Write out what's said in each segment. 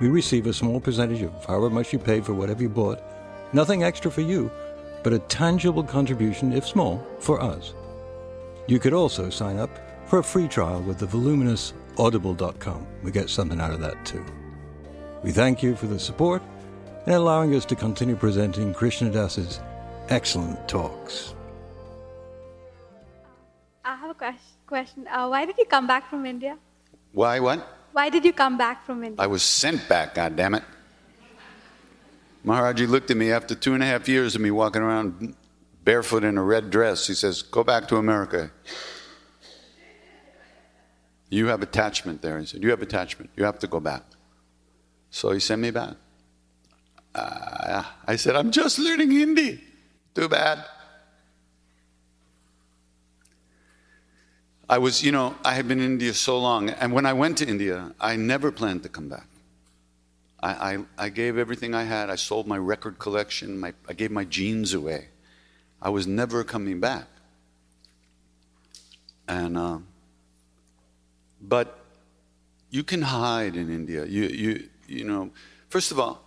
We receive a small percentage of however much you paid for whatever you bought. Nothing extra for you, but a tangible contribution, if small, for us. You could also sign up for a free trial with the voluminous audible.com. We get something out of that too. We thank you for the support and allowing us to continue presenting Krishna Das's excellent talks. I have a question. Uh, why did you come back from India? Why what? Why did you come back from India? I was sent back, God damn it. Maharaji looked at me after two and a half years of me walking around barefoot in a red dress. He says, Go back to America. You have attachment there. He said, You have attachment. You have to go back. So he sent me back. Uh, I said, I'm just learning Hindi. Too bad. I was, you know, I had been in India so long, and when I went to India, I never planned to come back. I, I, I gave everything I had. I sold my record collection. My, I gave my jeans away. I was never coming back. And, uh, but you can hide in India. You, you, you know, first of all,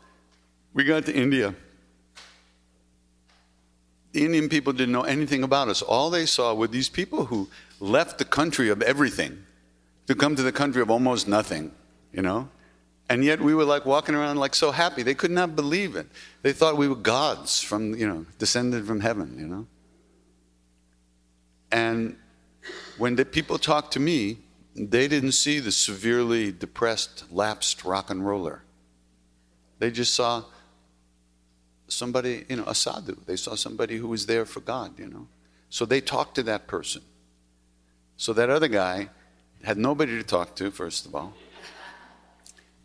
we got to India. The Indian people didn't know anything about us. All they saw were these people who left the country of everything to come to the country of almost nothing, you know? And yet we were like walking around like so happy. They could not believe it. They thought we were gods from, you know, descended from heaven, you know. And when the people talked to me, they didn't see the severely depressed, lapsed rock and roller. They just saw somebody, you know, a sadhu. They saw somebody who was there for God, you know. So they talked to that person. So that other guy had nobody to talk to, first of all.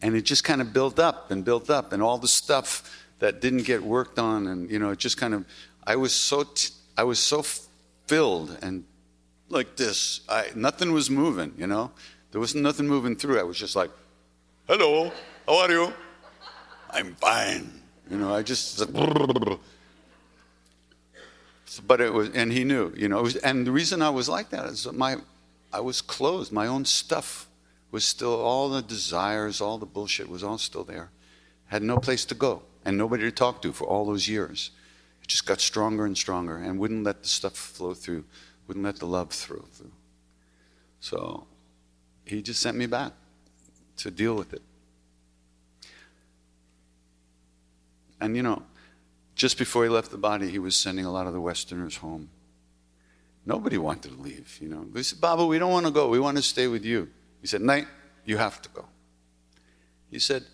And it just kind of built up and built up, and all the stuff that didn't get worked on, and you know, it just kind of. I was so t- I was so filled and like this. I nothing was moving, you know. There was nothing moving through. I was just like, "Hello, how are you? I'm fine." You know, I just. But it was, and he knew, you know. Was, and the reason I was like that is that my, I was closed. My own stuff was still, all the desires, all the bullshit was all still there. Had no place to go and nobody to talk to for all those years. It just got stronger and stronger and wouldn't let the stuff flow through, wouldn't let the love flow through. So he just sent me back to deal with it. And you know, just before he left the body, he was sending a lot of the Westerners home. Nobody wanted to leave, you know. They said, Baba, we don't want to go. We want to stay with you. He said, Night, you have to go. He said,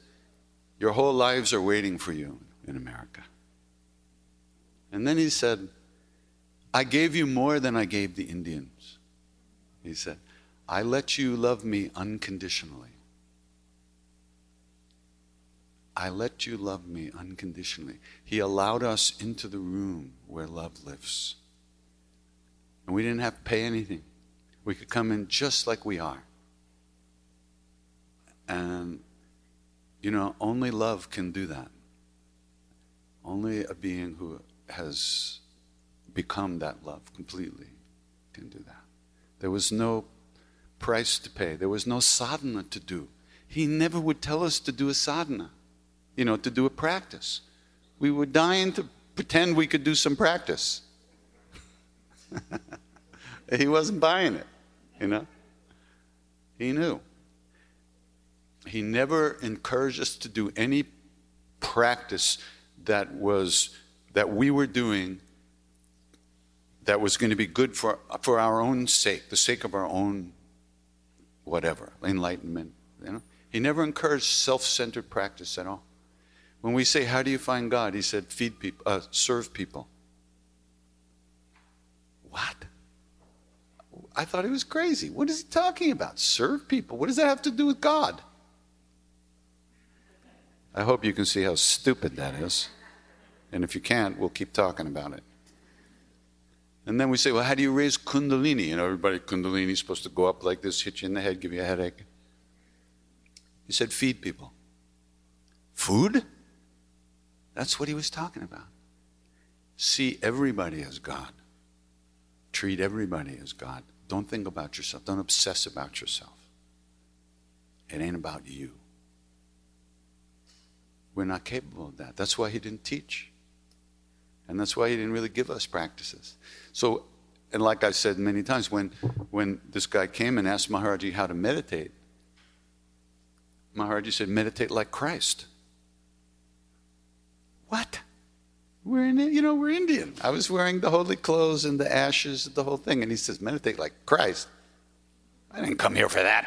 Your whole lives are waiting for you in America. And then he said, I gave you more than I gave the Indians. He said, I let you love me unconditionally. I let you love me unconditionally. He allowed us into the room where love lives. And we didn't have to pay anything. We could come in just like we are. And, you know, only love can do that. Only a being who has become that love completely can do that. There was no price to pay, there was no sadhana to do. He never would tell us to do a sadhana, you know, to do a practice. We were dying to pretend we could do some practice. he wasn't buying it, you know. He knew. He never encouraged us to do any practice that was that we were doing that was going to be good for for our own sake, the sake of our own whatever, enlightenment, you know. He never encouraged self-centered practice at all. When we say, "How do you find God?" He said, "Feed people, uh, serve people." What? I thought he was crazy. What is he talking about? Serve people. What does that have to do with God? I hope you can see how stupid that is. And if you can't, we'll keep talking about it. And then we say, well, how do you raise Kundalini? You know, everybody, Kundalini is supposed to go up like this, hit you in the head, give you a headache. He said, feed people. Food? That's what he was talking about. See everybody as God. Treat everybody as God. Don't think about yourself. Don't obsess about yourself. It ain't about you. We're not capable of that. That's why he didn't teach. And that's why he didn't really give us practices. So, and like I've said many times, when, when this guy came and asked Maharaji how to meditate, Maharaji said, meditate like Christ. What? We're in, you know, we're Indian. I was wearing the holy clothes and the ashes, the whole thing. And he says, meditate like Christ. I didn't come here for that.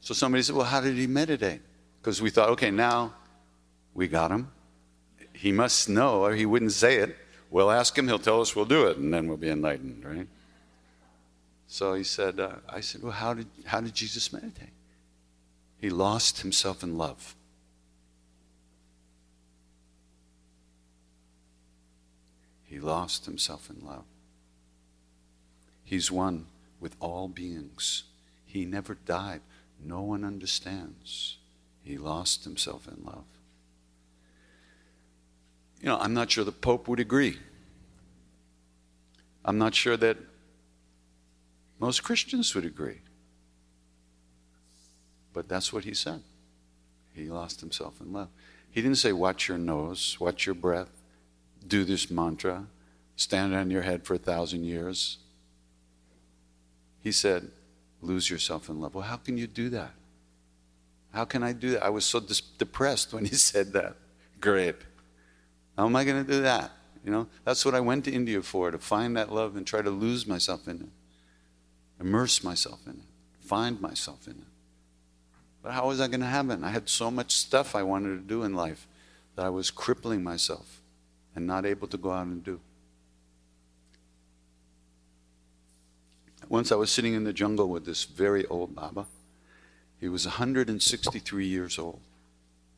So somebody said, well, how did he meditate? Because we thought, okay, now we got him. He must know, or he wouldn't say it. We'll ask him, he'll tell us, we'll do it, and then we'll be enlightened, right? So he said, uh, I said, well, how did, how did Jesus meditate? He lost himself in love. He lost himself in love. He's one with all beings. He never died. No one understands. He lost himself in love. You know, I'm not sure the Pope would agree. I'm not sure that most Christians would agree. But that's what he said. He lost himself in love. He didn't say, watch your nose, watch your breath, do this mantra, stand on your head for a thousand years. He said, lose yourself in love. Well, how can you do that? How can I do that? I was so dis- depressed when he said that. Great. How am I going to do that? You know, that's what I went to India for, to find that love and try to lose myself in it, immerse myself in it, find myself in it. But how was that going to happen? I had so much stuff I wanted to do in life that I was crippling myself and not able to go out and do. Once I was sitting in the jungle with this very old Baba. He was 163 years old.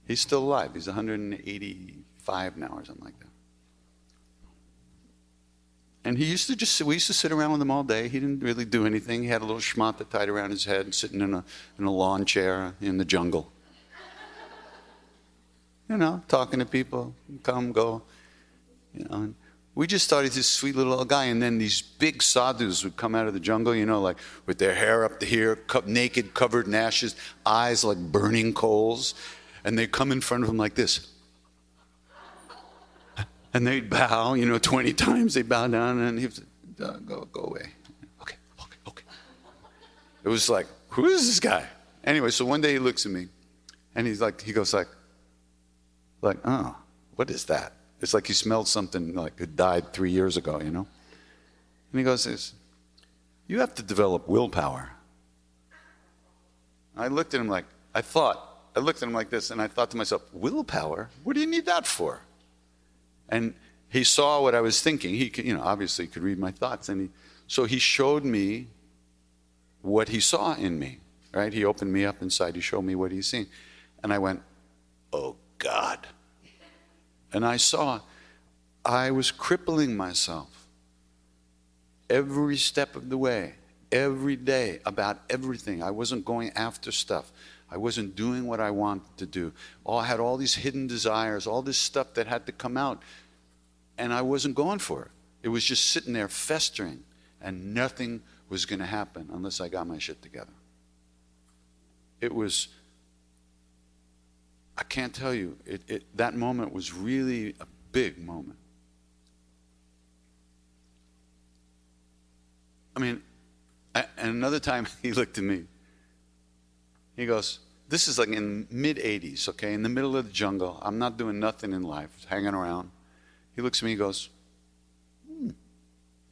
He's still alive. He's 185 now or something like that. And he used to just, we used to sit around with him all day. He didn't really do anything. He had a little schmata tied around his head, and sitting in a, in a lawn chair in the jungle. You know, talking to people, come, go. You know, and we just he's this sweet little guy. And then these big sadhus would come out of the jungle, you know, like with their hair up to here, naked, covered in ashes, eyes like burning coals. And they'd come in front of him like this and they'd bow, you know, 20 times they bow down, and he'd uh, go, go away. Okay, okay, okay. It was like, who is this guy? Anyway, so one day he looks at me, and he's like, he goes like, like, oh, what is that? It's like he smelled something like it died three years ago, you know? And he goes, you have to develop willpower. I looked at him like, I thought, I looked at him like this, and I thought to myself, willpower? What do you need that for? And he saw what I was thinking. He, you know, obviously could read my thoughts, and he, so he showed me what he saw in me. Right? He opened me up inside. He showed me what he's seen, and I went, "Oh God!" And I saw I was crippling myself every step of the way, every day about everything. I wasn't going after stuff. I wasn't doing what I wanted to do. Oh, I had all these hidden desires, all this stuff that had to come out, and I wasn't going for it. It was just sitting there festering, and nothing was going to happen unless I got my shit together. It was, I can't tell you, it, it, that moment was really a big moment. I mean, I, and another time he looked at me he goes, This is like in mid 80s, okay, in the middle of the jungle. I'm not doing nothing in life, hanging around. He looks at me, he goes, hmm,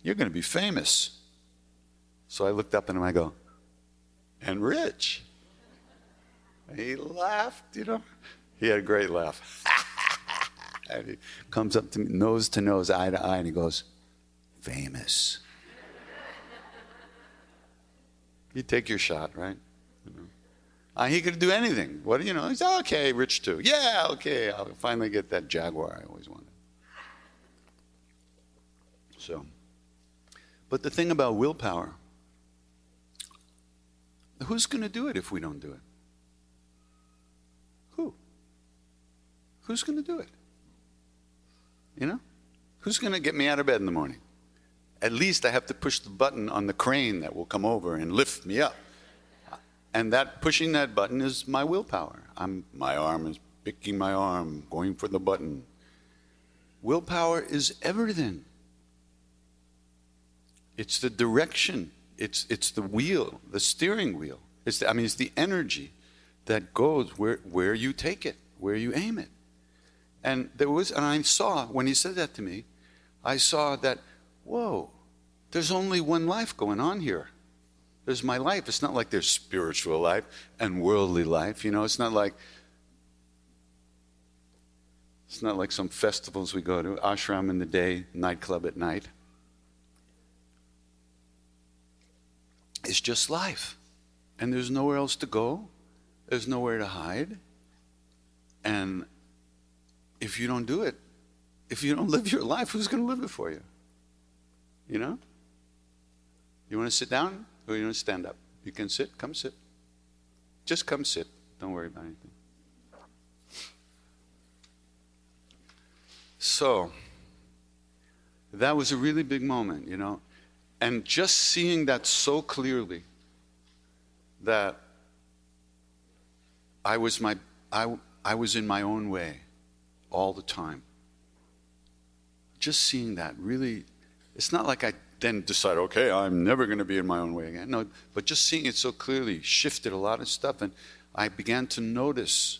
You're going to be famous. So I looked up at him, I go, And rich. And he laughed, you know. He had a great laugh. and he comes up to me, nose to nose, eye to eye, and he goes, Famous. you take your shot, right? You know. Uh, he could do anything. What you know? He's okay, rich too. Yeah, okay. I'll finally get that Jaguar I always wanted. So, but the thing about willpower, who's going to do it if we don't do it? Who? Who's going to do it? You know? Who's going to get me out of bed in the morning? At least I have to push the button on the crane that will come over and lift me up. And that pushing that button is my willpower. I'm, my arm is picking my arm, going for the button. Willpower is everything. It's the direction. It's, it's the wheel, the steering wheel. It's the, I mean, it's the energy that goes where, where you take it, where you aim it. And there was, and I saw when he said that to me, I saw that, whoa, there's only one life going on here. There's my life. It's not like there's spiritual life and worldly life. You know, it's not like it's not like some festivals we go to, ashram in the day, nightclub at night. It's just life. And there's nowhere else to go. There's nowhere to hide. And if you don't do it, if you don't live your life, who's going to live it for you? You know? You want to sit down? Or you want to stand up? You can sit, come sit. Just come sit. Don't worry about anything. So, that was a really big moment, you know. And just seeing that so clearly that I was my I, I was in my own way all the time. Just seeing that really it's not like I then decide, okay, I'm never going to be in my own way again. No, but just seeing it so clearly shifted a lot of stuff. And I began to notice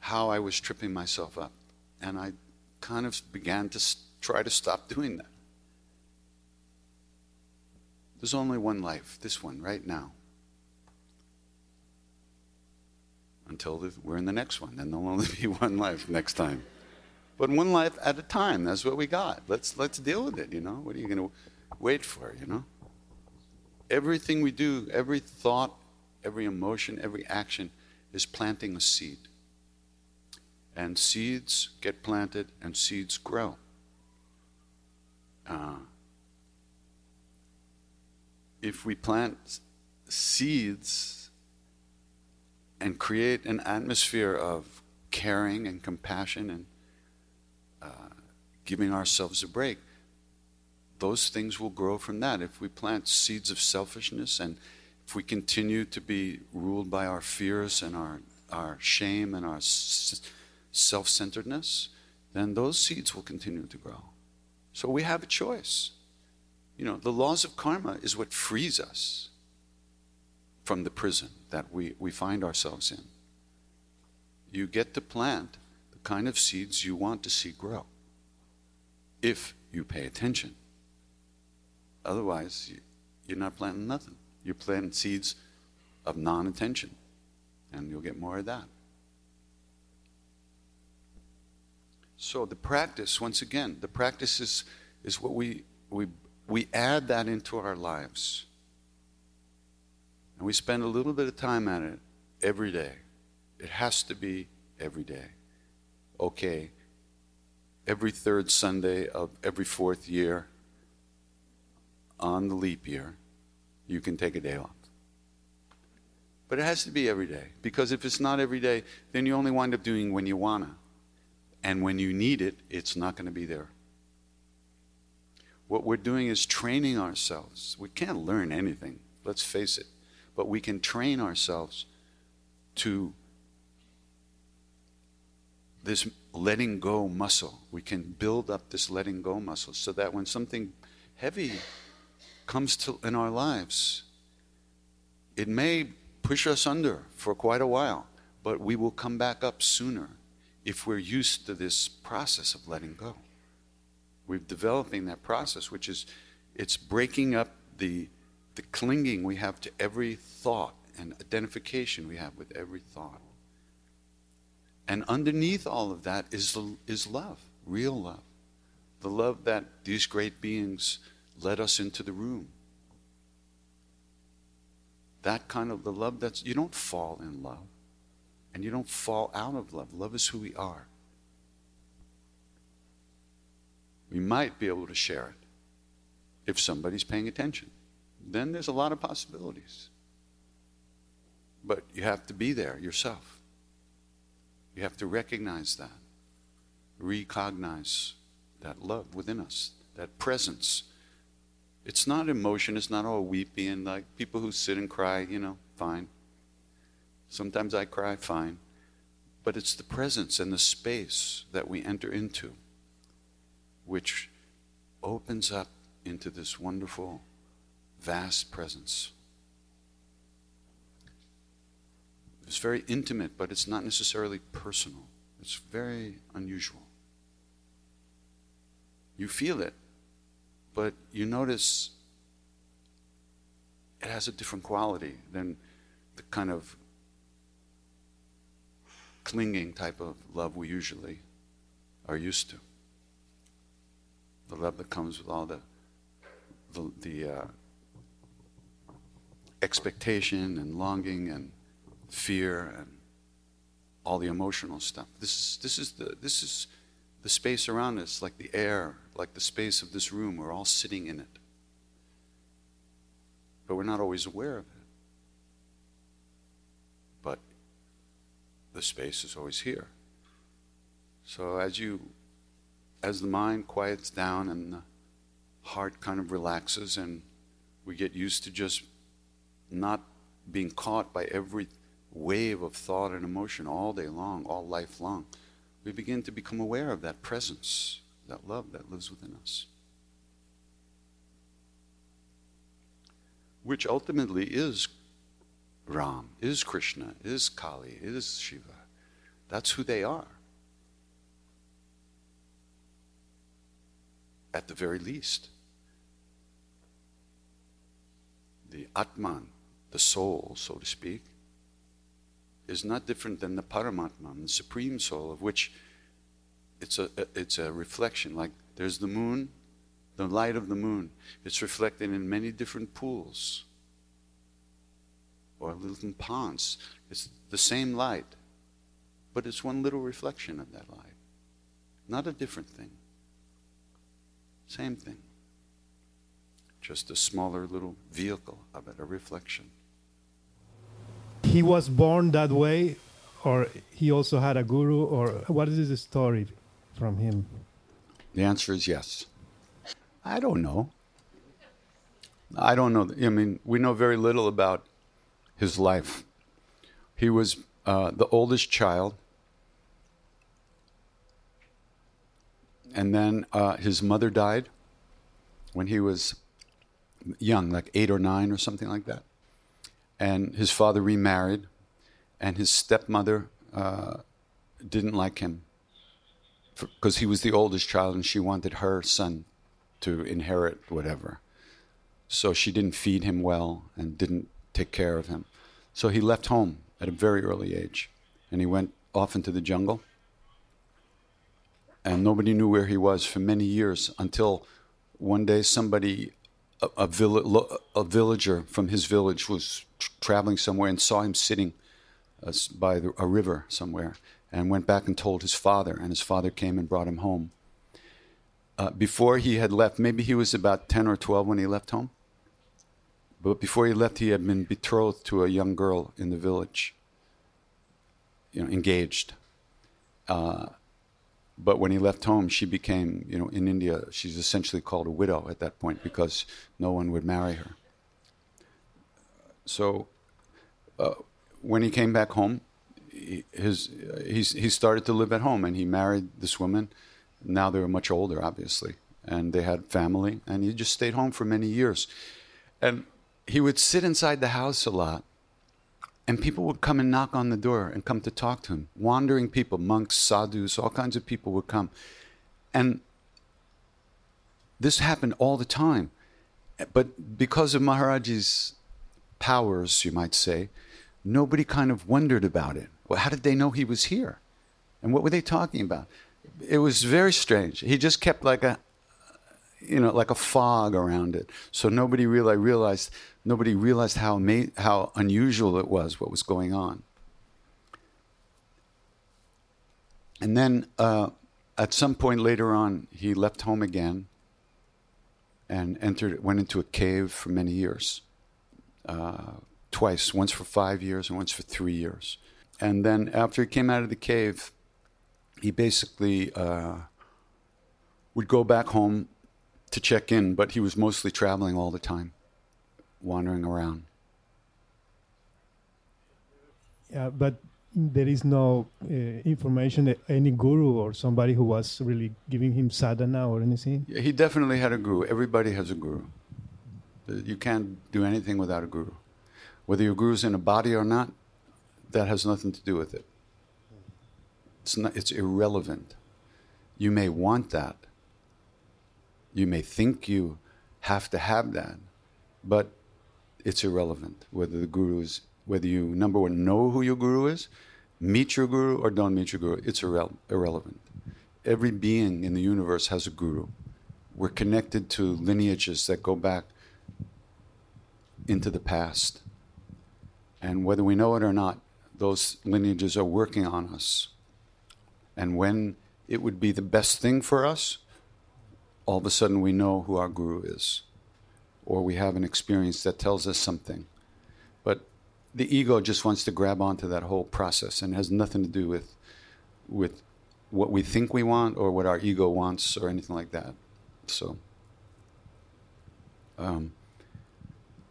how I was tripping myself up. And I kind of began to try to stop doing that. There's only one life, this one, right now. Until the, we're in the next one, then there'll only be one life next time. But one life at a time, that's what we got. Let's, let's deal with it, you know? What are you going to wait for, you know? Everything we do, every thought, every emotion, every action is planting a seed. And seeds get planted and seeds grow. Uh, if we plant seeds and create an atmosphere of caring and compassion and uh, giving ourselves a break, those things will grow from that. If we plant seeds of selfishness and if we continue to be ruled by our fears and our, our shame and our s- self centeredness, then those seeds will continue to grow. So we have a choice. You know, the laws of karma is what frees us from the prison that we, we find ourselves in. You get to plant the kind of seeds you want to see grow if you pay attention. Otherwise, you, you're not planting nothing. You're planting seeds of non attention, and you'll get more of that. So the practice, once again, the practice is, is what we, we, we add that into our lives. And we spend a little bit of time at it every day. It has to be every day. Okay, every third Sunday of every fourth year on the leap year, you can take a day off. But it has to be every day. Because if it's not every day, then you only wind up doing when you want to. And when you need it, it's not going to be there. What we're doing is training ourselves. We can't learn anything, let's face it. But we can train ourselves to this letting go muscle. We can build up this letting go muscle so that when something heavy comes to in our lives, it may push us under for quite a while, but we will come back up sooner if we're used to this process of letting go. We're developing that process, which is it's breaking up the the clinging we have to every thought and identification we have with every thought. And underneath all of that is, is love, real love. The love that these great beings led us into the room. That kind of the love that's, you don't fall in love. And you don't fall out of love. Love is who we are. We might be able to share it if somebody's paying attention. Then there's a lot of possibilities. But you have to be there yourself. You have to recognize that, recognize that love within us, that presence. It's not emotion, it's not all weepy and like people who sit and cry, you know, fine. Sometimes I cry, fine. But it's the presence and the space that we enter into which opens up into this wonderful, vast presence. It's very intimate, but it's not necessarily personal. It's very unusual. You feel it, but you notice it has a different quality than the kind of clinging type of love we usually are used to. The love that comes with all the the, the uh, expectation and longing and fear and all the emotional stuff. This is this is the this is the space around us, like the air, like the space of this room. We're all sitting in it, but we're not always aware of it. But the space is always here. So as you as the mind quiets down and the heart kind of relaxes and we get used to just not being caught by every wave of thought and emotion all day long, all life long, we begin to become aware of that presence, that love that lives within us. Which ultimately is Ram, is Krishna, is Kali, is Shiva. That's who they are. At the very least. The Atman, the soul, so to speak, is not different than the Paramatman, the supreme soul, of which it's a, it's a reflection. Like there's the moon, the light of the moon. It's reflected in many different pools or little ponds. It's the same light, but it's one little reflection of that light. Not a different thing. Same thing. Just a smaller little vehicle of it, a reflection. He was born that way, or he also had a guru, or what is the story from him? The answer is yes. I don't know. I don't know. I mean, we know very little about his life. He was uh, the oldest child, and then uh, his mother died when he was young, like eight or nine or something like that. And his father remarried, and his stepmother uh, didn't like him because he was the oldest child and she wanted her son to inherit whatever. So she didn't feed him well and didn't take care of him. So he left home at a very early age and he went off into the jungle. And nobody knew where he was for many years until one day somebody, a, a, vill- a villager from his village, was traveling somewhere and saw him sitting uh, by the, a river somewhere and went back and told his father. And his father came and brought him home. Uh, before he had left, maybe he was about 10 or 12 when he left home. But before he left, he had been betrothed to a young girl in the village, you know, engaged. Uh, but when he left home, she became, you know, in India, she's essentially called a widow at that point because no one would marry her. So uh, when he came back home, he, his, he, he started to live at home and he married this woman. Now they were much older, obviously, and they had family, and he just stayed home for many years. And he would sit inside the house a lot, and people would come and knock on the door and come to talk to him. Wandering people, monks, sadhus, all kinds of people would come. And this happened all the time. But because of Maharaj's powers, you might say, nobody kind of wondered about it. Well, how did they know he was here? And what were they talking about? It was very strange. He just kept like a, you know, like a fog around it. So nobody really realized, nobody realized how how unusual it was, what was going on. And then uh, at some point later on, he left home again and entered, went into a cave for many years, uh, twice, once for five years and once for three years. And then after he came out of the cave, he basically uh, would go back home to check in, but he was mostly traveling all the time, wandering around. Yeah, but there is no uh, information that any guru or somebody who was really giving him sadhana or anything. Yeah, he definitely had a guru. Everybody has a guru. You can't do anything without a guru. Whether your guru's in a body or not, that has nothing to do with it. It's, not, it's irrelevant. You may want that. You may think you have to have that, but it's irrelevant whether the guru is, whether you, number one, know who your guru is, meet your guru, or don't meet your guru. It's irre- irrelevant. Every being in the universe has a guru. We're connected to lineages that go back into the past. And whether we know it or not, those lineages are working on us. And when it would be the best thing for us, all of a sudden we know who our guru is, or we have an experience that tells us something. But the ego just wants to grab onto that whole process and has nothing to do with, with what we think we want or what our ego wants or anything like that. So, um,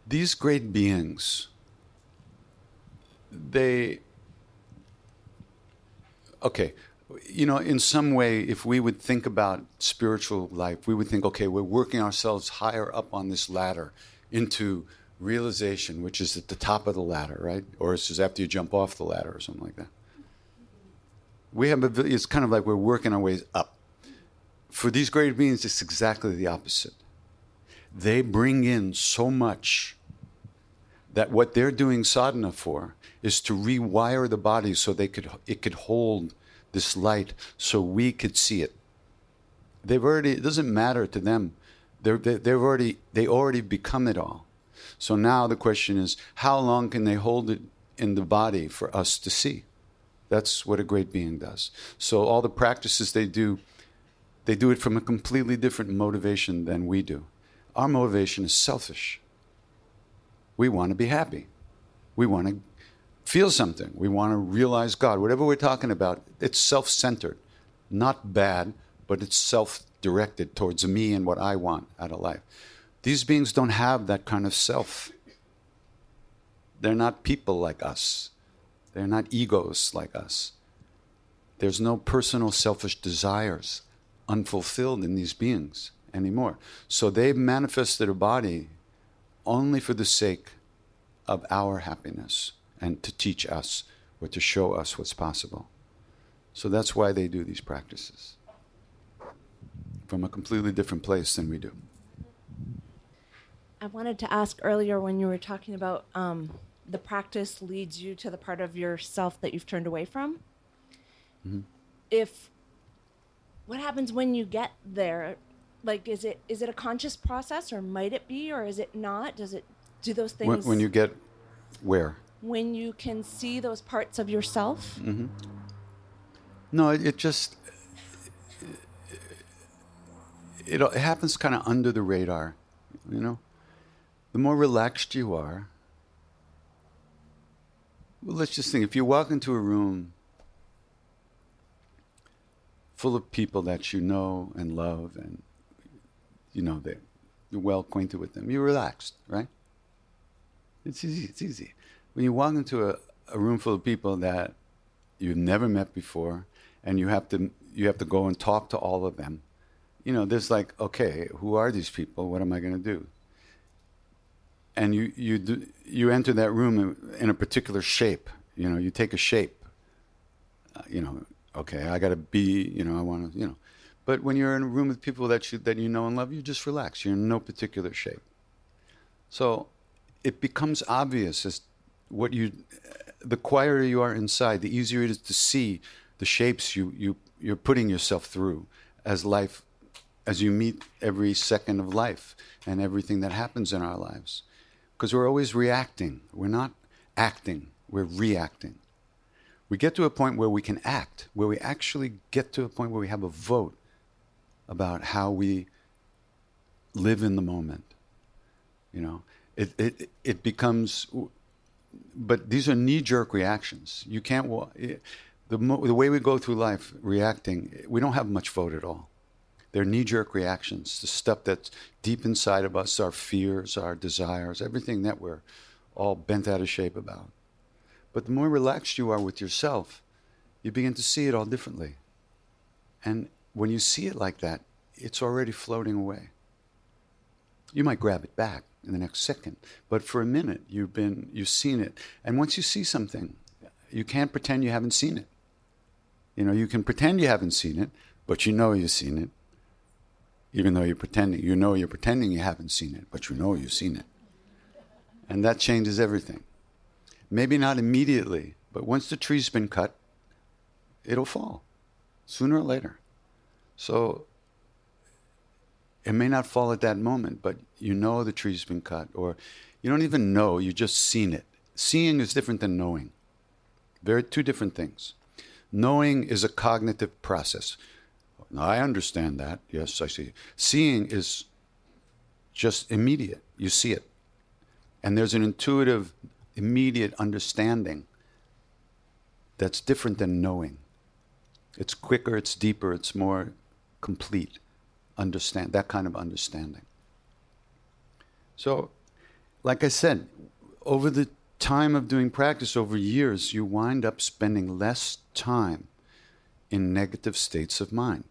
these great beings, they, okay, you know, in some way, if we would think about spiritual life, we would think, okay, we're working ourselves higher up on this ladder into realization, which is at the top of the ladder, right? Or it's just after you jump off the ladder or something like that. We have a, it's kind of like we're working our ways up. For these great beings, it's exactly the opposite. They bring in so much that what they're doing sadhana for is to rewire the body so they could it could hold this light so we could see it. They've already it doesn't matter to them. They're, they, they've already they already become it all. So now the question is, how long can they hold it in the body for us to see? That's what a great being does. So all the practices they do, they do it from a completely different motivation than we do. Our motivation is selfish. We want to be happy. We want to feel something. We want to realize God. Whatever we're talking about, it's self centered. Not bad, but it's self directed towards me and what I want out of life. These beings don't have that kind of self. They're not people like us, they're not egos like us. There's no personal selfish desires unfulfilled in these beings anymore. So they've manifested a body only for the sake of our happiness and to teach us or to show us what's possible. So that's why they do these practices from a completely different place than we do. I wanted to ask earlier when you were talking about um, the practice leads you to the part of yourself that you've turned away from. Mm-hmm. If what happens when you get there? Like, is it is it a conscious process, or might it be, or is it not? Does it do those things When, when you get where? when you can see those parts of yourself? Mm-hmm. No, it, it just it, it happens kind of under the radar, you know. The more relaxed you are, well, let's just think if you walk into a room full of people that you know and love, and you know that you're well acquainted with them, you're relaxed, right? It's easy. It's easy. When you walk into a, a room full of people that you've never met before, and you have to you have to go and talk to all of them, you know, there's like, okay, who are these people? What am I going to do? And you you do, you enter that room in, in a particular shape. You know, you take a shape. Uh, you know, okay, I got to be. You know, I want to. You know, but when you're in a room with people that you that you know and love, you just relax. You're in no particular shape. So it becomes obvious as what you the quieter you are inside the easier it is to see the shapes you you you're putting yourself through as life as you meet every second of life and everything that happens in our lives because we're always reacting we're not acting we're reacting we get to a point where we can act where we actually get to a point where we have a vote about how we live in the moment you know it, it, it becomes, but these are knee jerk reactions. You can't, eh, the, the way we go through life reacting, we don't have much vote at all. They're knee jerk reactions, the stuff that's deep inside of us, our fears, our desires, everything that we're all bent out of shape about. But the more relaxed you are with yourself, you begin to see it all differently. And when you see it like that, it's already floating away. You might grab it back, in the next second. But for a minute, you've been you've seen it, and once you see something, you can't pretend you haven't seen it. You know, you can pretend you haven't seen it, but you know you've seen it. Even though you're pretending, you know you're pretending you haven't seen it, but you know you've seen it. And that changes everything. Maybe not immediately, but once the tree's been cut, it'll fall sooner or later. So it may not fall at that moment, but you know the tree's been cut, or you don't even know, you just seen it. Seeing is different than knowing. They're two different things. Knowing is a cognitive process. Now, I understand that. Yes, I see. Seeing is just immediate. You see it. And there's an intuitive, immediate understanding that's different than knowing. It's quicker, it's deeper, it's more complete understand that kind of understanding. So, like I said, over the time of doing practice over years, you wind up spending less time in negative states of mind.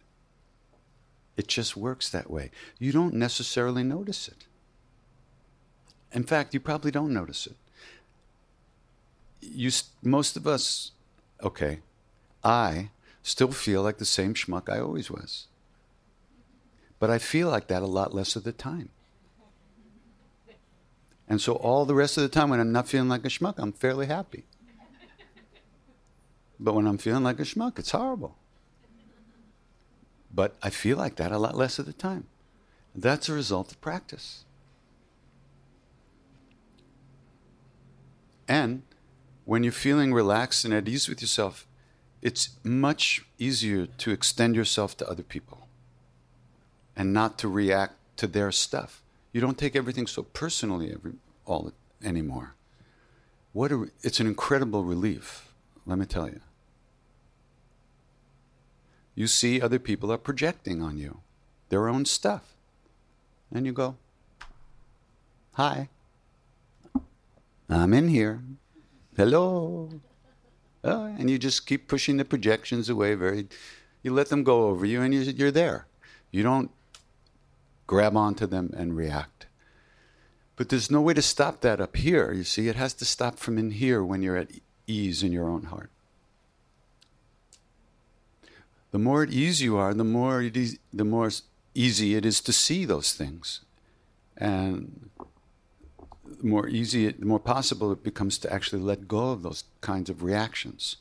It just works that way. You don't necessarily notice it. In fact, you probably don't notice it. You, most of us, okay, I still feel like the same schmuck I always was. But I feel like that a lot less of the time. And so all the rest of the time when I'm not feeling like a schmuck, I'm fairly happy. But when I'm feeling like a schmuck, it's horrible. But I feel like that a lot less of the time. That's a result of practice. And when you're feeling relaxed and at ease with yourself, it's much easier to extend yourself to other people and not to react to their stuff. You don't take everything so personally every, all anymore. What a, it's an incredible relief, let me tell you. You see other people are projecting on you their own stuff. And you go, Hi, I'm in here. Hello. Oh, and you just keep pushing the projections away. Very, you let them go over you, and you're, you're there. You don't grab onto them and react. But there's no way to stop that up here. You see, it has to stop from in here when you're at ease in your own heart. The more at ease you are, the more it is, the more easy it is to see those things, and the more easy, it, the more possible it becomes to actually let go of those kinds of reactions.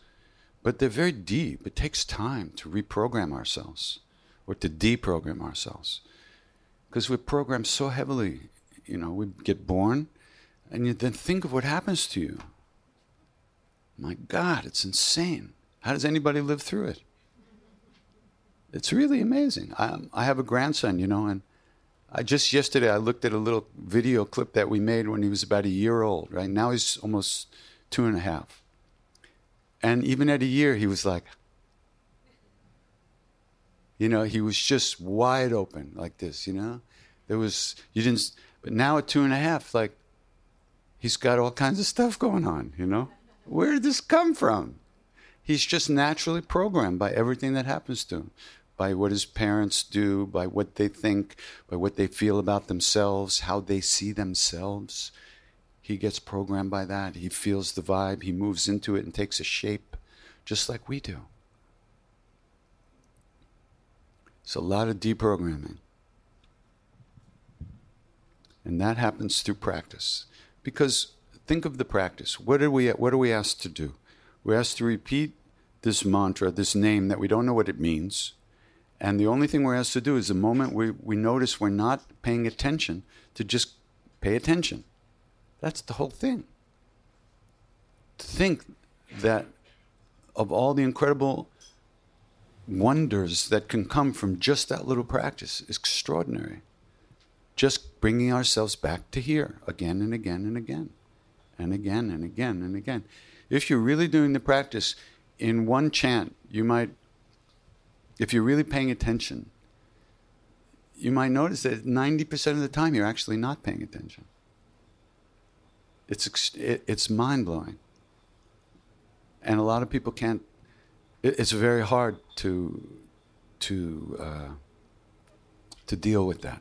But they're very deep. It takes time to reprogram ourselves or to deprogram ourselves because we're programmed so heavily. You know, we get born, and you then think of what happens to you. My God, it's insane. How does anybody live through it? It's really amazing. I, I have a grandson, you know, and I just yesterday I looked at a little video clip that we made when he was about a year old. Right now he's almost two and a half, and even at a year he was like, you know, he was just wide open like this. You know, there was you didn't, but now at two and a half, like he's got all kinds of stuff going on. You know, where did this come from? He's just naturally programmed by everything that happens to him, by what his parents do, by what they think, by what they feel about themselves, how they see themselves. He gets programmed by that. He feels the vibe. He moves into it and takes a shape, just like we do. It's a lot of deprogramming. And that happens through practice. Because think of the practice. What are we, what are we asked to do? We're asked to repeat this mantra, this name that we don't know what it means. And the only thing we're asked to do is the moment we, we notice we're not paying attention, to just pay attention. That's the whole thing. To think that of all the incredible wonders that can come from just that little practice is extraordinary. Just bringing ourselves back to here again and again and again and again and again and again. If you're really doing the practice in one chant, you might, if you're really paying attention, you might notice that 90% of the time you're actually not paying attention. It's, it's mind blowing. And a lot of people can't, it's very hard to, to, uh, to deal with that.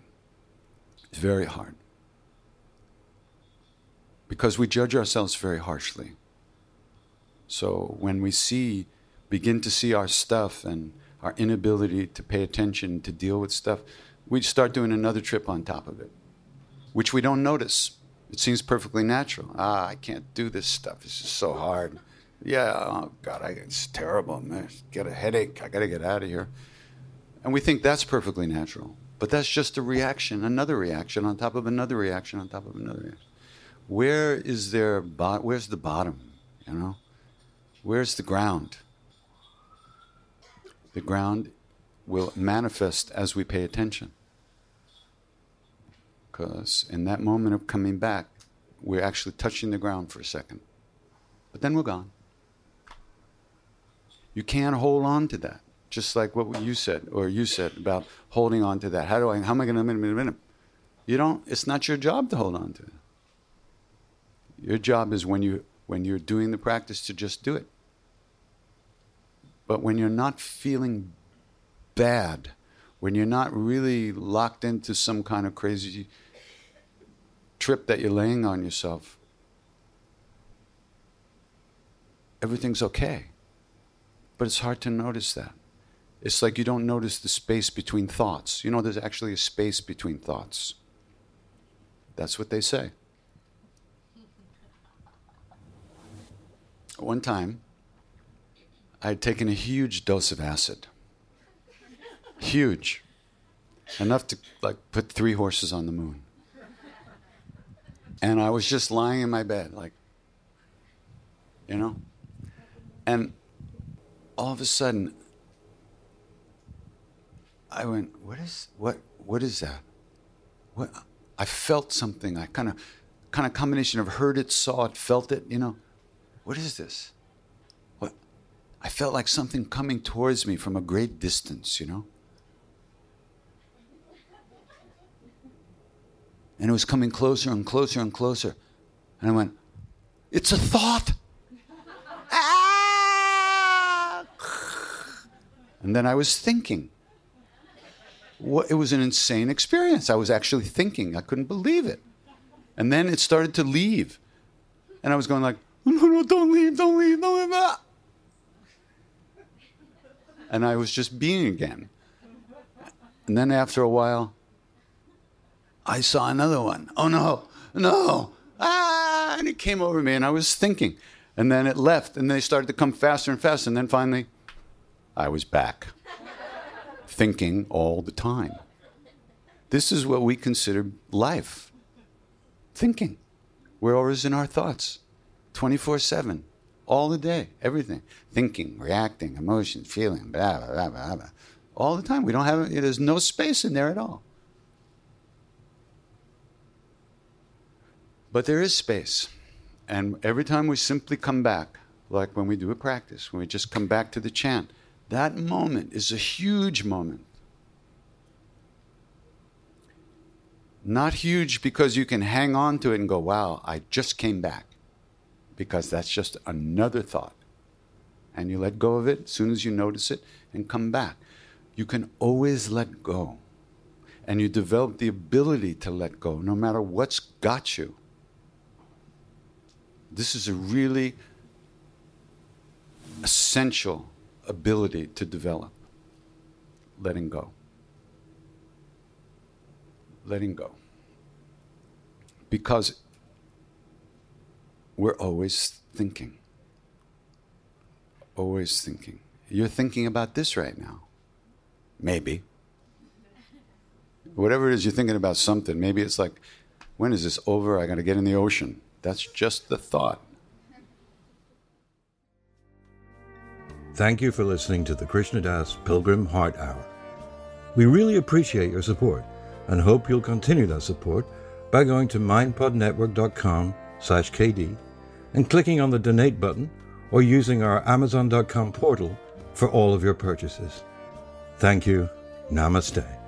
It's very hard. Because we judge ourselves very harshly. So when we see, begin to see our stuff and our inability to pay attention, to deal with stuff, we start doing another trip on top of it, which we don't notice. It seems perfectly natural. Ah, I can't do this stuff. It's just so hard. Yeah, oh God, I, it's terrible. Man. I get a headache. I got to get out of here. And we think that's perfectly natural. But that's just a reaction, another reaction on top of another reaction on top of another reaction. Where is there, bo- where's the bottom, you know? Where's the ground? The ground will manifest as we pay attention. Because in that moment of coming back, we're actually touching the ground for a second. But then we're gone. You can't hold on to that. Just like what you said, or you said about holding on to that. How do I? How am I going to? You don't. It's not your job to hold on to it. Your job is when you when you're doing the practice to just do it. But when you're not feeling bad, when you're not really locked into some kind of crazy trip that you're laying on yourself, everything's okay. But it's hard to notice that. It's like you don't notice the space between thoughts. You know, there's actually a space between thoughts. That's what they say. One time, I had taken a huge dose of acid. Huge. Enough to like put three horses on the moon. And I was just lying in my bed, like, you know? And all of a sudden, I went, what is, what, what is that? What, I felt something. I kind of, kind of combination of heard it, saw it, felt it, you know? What is this? What? I felt like something coming towards me from a great distance, you know? And it was coming closer and closer and closer. And I went, It's a thought. And then I was thinking. It was an insane experience. I was actually thinking. I couldn't believe it. And then it started to leave. And I was going like, no, no, don't leave, don't leave, don't leave. Ah. And I was just being again. And then after a while, I saw another one. Oh no, no. Ah, and it came over me, and I was thinking. And then it left, and they started to come faster and faster. And then finally, I was back, thinking all the time. This is what we consider life thinking. We're always in our thoughts, 24 7, all the day, everything. Thinking, reacting, emotion, feeling, blah, blah, blah, blah, blah. All the time. We don't have, there's no space in there at all. But there is space. And every time we simply come back, like when we do a practice, when we just come back to the chant, that moment is a huge moment. Not huge because you can hang on to it and go, wow, I just came back. Because that's just another thought. And you let go of it as soon as you notice it and come back. You can always let go. And you develop the ability to let go no matter what's got you. This is a really essential ability to develop letting go. Letting go. Because we're always thinking. Always thinking. You're thinking about this right now. Maybe. Whatever it is, you're thinking about something. Maybe it's like, when is this over? I got to get in the ocean. That's just the thought. Thank you for listening to the Krishna Das Pilgrim Heart Hour. We really appreciate your support and hope you'll continue that support by going to mindpodnetwork.com slash KD and clicking on the donate button or using our amazon.com portal for all of your purchases. Thank you. Namaste.